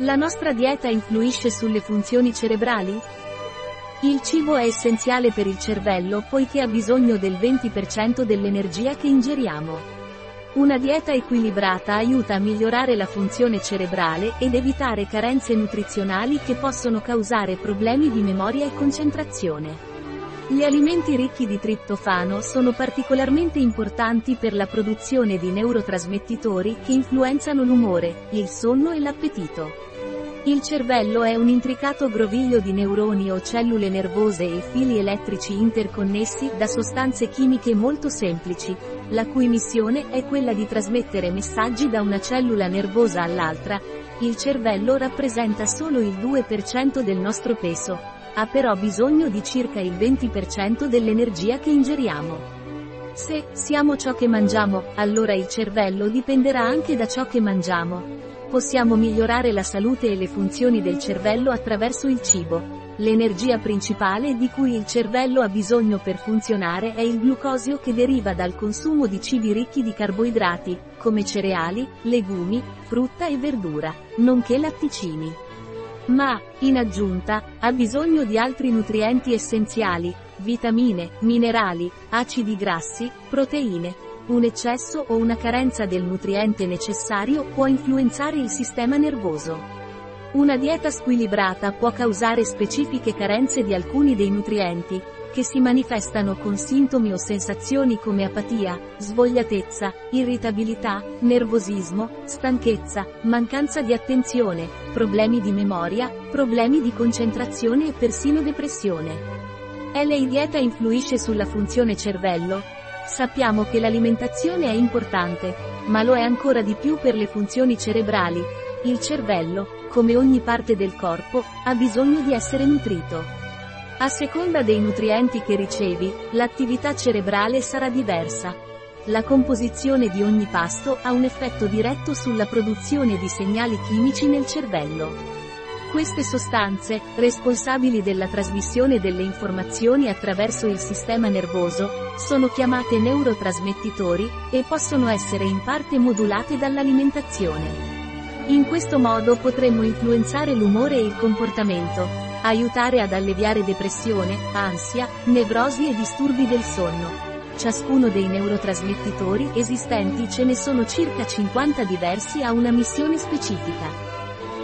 La nostra dieta influisce sulle funzioni cerebrali? Il cibo è essenziale per il cervello poiché ha bisogno del 20% dell'energia che ingeriamo. Una dieta equilibrata aiuta a migliorare la funzione cerebrale ed evitare carenze nutrizionali che possono causare problemi di memoria e concentrazione. Gli alimenti ricchi di triptofano sono particolarmente importanti per la produzione di neurotrasmettitori che influenzano l'umore, il sonno e l'appetito. Il cervello è un intricato groviglio di neuroni o cellule nervose e fili elettrici interconnessi da sostanze chimiche molto semplici, la cui missione è quella di trasmettere messaggi da una cellula nervosa all'altra. Il cervello rappresenta solo il 2% del nostro peso, ha però bisogno di circa il 20% dell'energia che ingeriamo. Se siamo ciò che mangiamo, allora il cervello dipenderà anche da ciò che mangiamo. Possiamo migliorare la salute e le funzioni del cervello attraverso il cibo. L'energia principale di cui il cervello ha bisogno per funzionare è il glucosio che deriva dal consumo di cibi ricchi di carboidrati, come cereali, legumi, frutta e verdura, nonché latticini. Ma, in aggiunta, ha bisogno di altri nutrienti essenziali, vitamine, minerali, acidi grassi, proteine, un eccesso o una carenza del nutriente necessario può influenzare il sistema nervoso. Una dieta squilibrata può causare specifiche carenze di alcuni dei nutrienti, che si manifestano con sintomi o sensazioni come apatia, svogliatezza, irritabilità, nervosismo, stanchezza, mancanza di attenzione, problemi di memoria, problemi di concentrazione e persino depressione. LA dieta influisce sulla funzione cervello, Sappiamo che l'alimentazione è importante, ma lo è ancora di più per le funzioni cerebrali. Il cervello, come ogni parte del corpo, ha bisogno di essere nutrito. A seconda dei nutrienti che ricevi, l'attività cerebrale sarà diversa. La composizione di ogni pasto ha un effetto diretto sulla produzione di segnali chimici nel cervello. Queste sostanze, responsabili della trasmissione delle informazioni attraverso il sistema nervoso, sono chiamate neurotrasmettitori, e possono essere in parte modulate dall'alimentazione. In questo modo potremmo influenzare l'umore e il comportamento, aiutare ad alleviare depressione, ansia, nevrosi e disturbi del sonno. Ciascuno dei neurotrasmettitori esistenti ce ne sono circa 50 diversi a una missione specifica.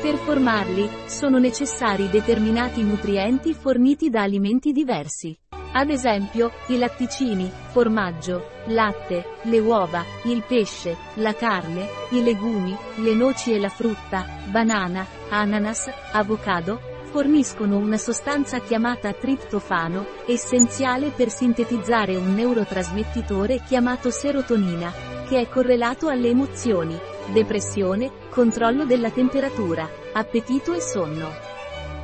Per formarli, sono necessari determinati nutrienti forniti da alimenti diversi. Ad esempio, i latticini, formaggio, latte, le uova, il pesce, la carne, i legumi, le noci e la frutta, banana, ananas, avocado, forniscono una sostanza chiamata triptofano, essenziale per sintetizzare un neurotrasmettitore chiamato serotonina, che è correlato alle emozioni, depressione, controllo della temperatura, appetito e sonno.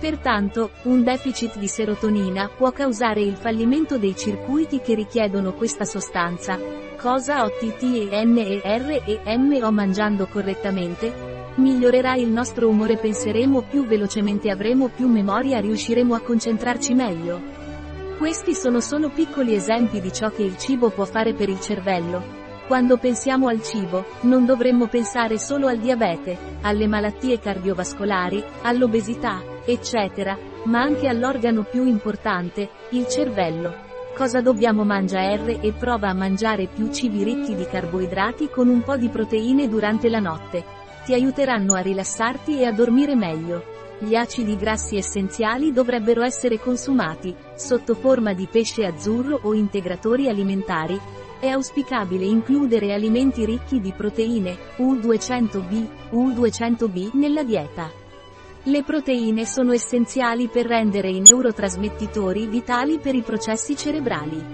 Pertanto, un deficit di serotonina può causare il fallimento dei circuiti che richiedono questa sostanza. Cosa OTT e N e mangiando correttamente? Migliorerà il nostro umore penseremo più velocemente avremo più memoria riusciremo a concentrarci meglio. Questi sono solo piccoli esempi di ciò che il cibo può fare per il cervello, quando pensiamo al cibo, non dovremmo pensare solo al diabete, alle malattie cardiovascolari, all'obesità, eccetera, ma anche all'organo più importante, il cervello. Cosa dobbiamo mangiare e prova a mangiare più cibi ricchi di carboidrati con un po' di proteine durante la notte. Ti aiuteranno a rilassarti e a dormire meglio. Gli acidi grassi essenziali dovrebbero essere consumati, sotto forma di pesce azzurro o integratori alimentari, è auspicabile includere alimenti ricchi di proteine, U200B, U200B nella dieta. Le proteine sono essenziali per rendere i neurotrasmettitori vitali per i processi cerebrali.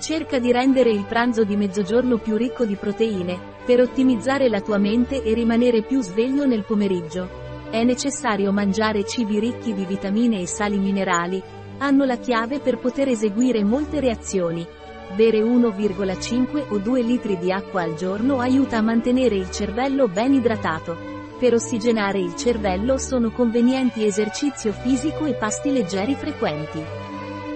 Cerca di rendere il pranzo di mezzogiorno più ricco di proteine, per ottimizzare la tua mente e rimanere più sveglio nel pomeriggio. È necessario mangiare cibi ricchi di vitamine e sali minerali, hanno la chiave per poter eseguire molte reazioni, Bere 1,5 o 2 litri di acqua al giorno aiuta a mantenere il cervello ben idratato. Per ossigenare il cervello sono convenienti esercizio fisico e pasti leggeri frequenti.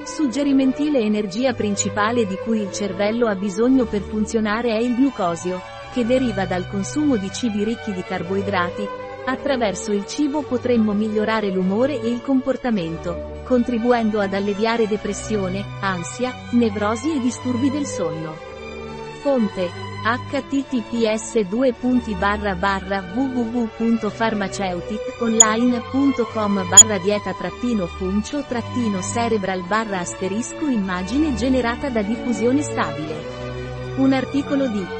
Suggerimenti L'energia principale di cui il cervello ha bisogno per funzionare è il glucosio, che deriva dal consumo di cibi ricchi di carboidrati, Attraverso il cibo potremmo migliorare l'umore e il comportamento, contribuendo ad alleviare depressione, ansia, nevrosi e disturbi del sonno. Fonte https www.farmaceutic.online.com barra dieta trattino funcio trattino cerebral barra asterisco immagine generata da diffusione stabile. Un articolo di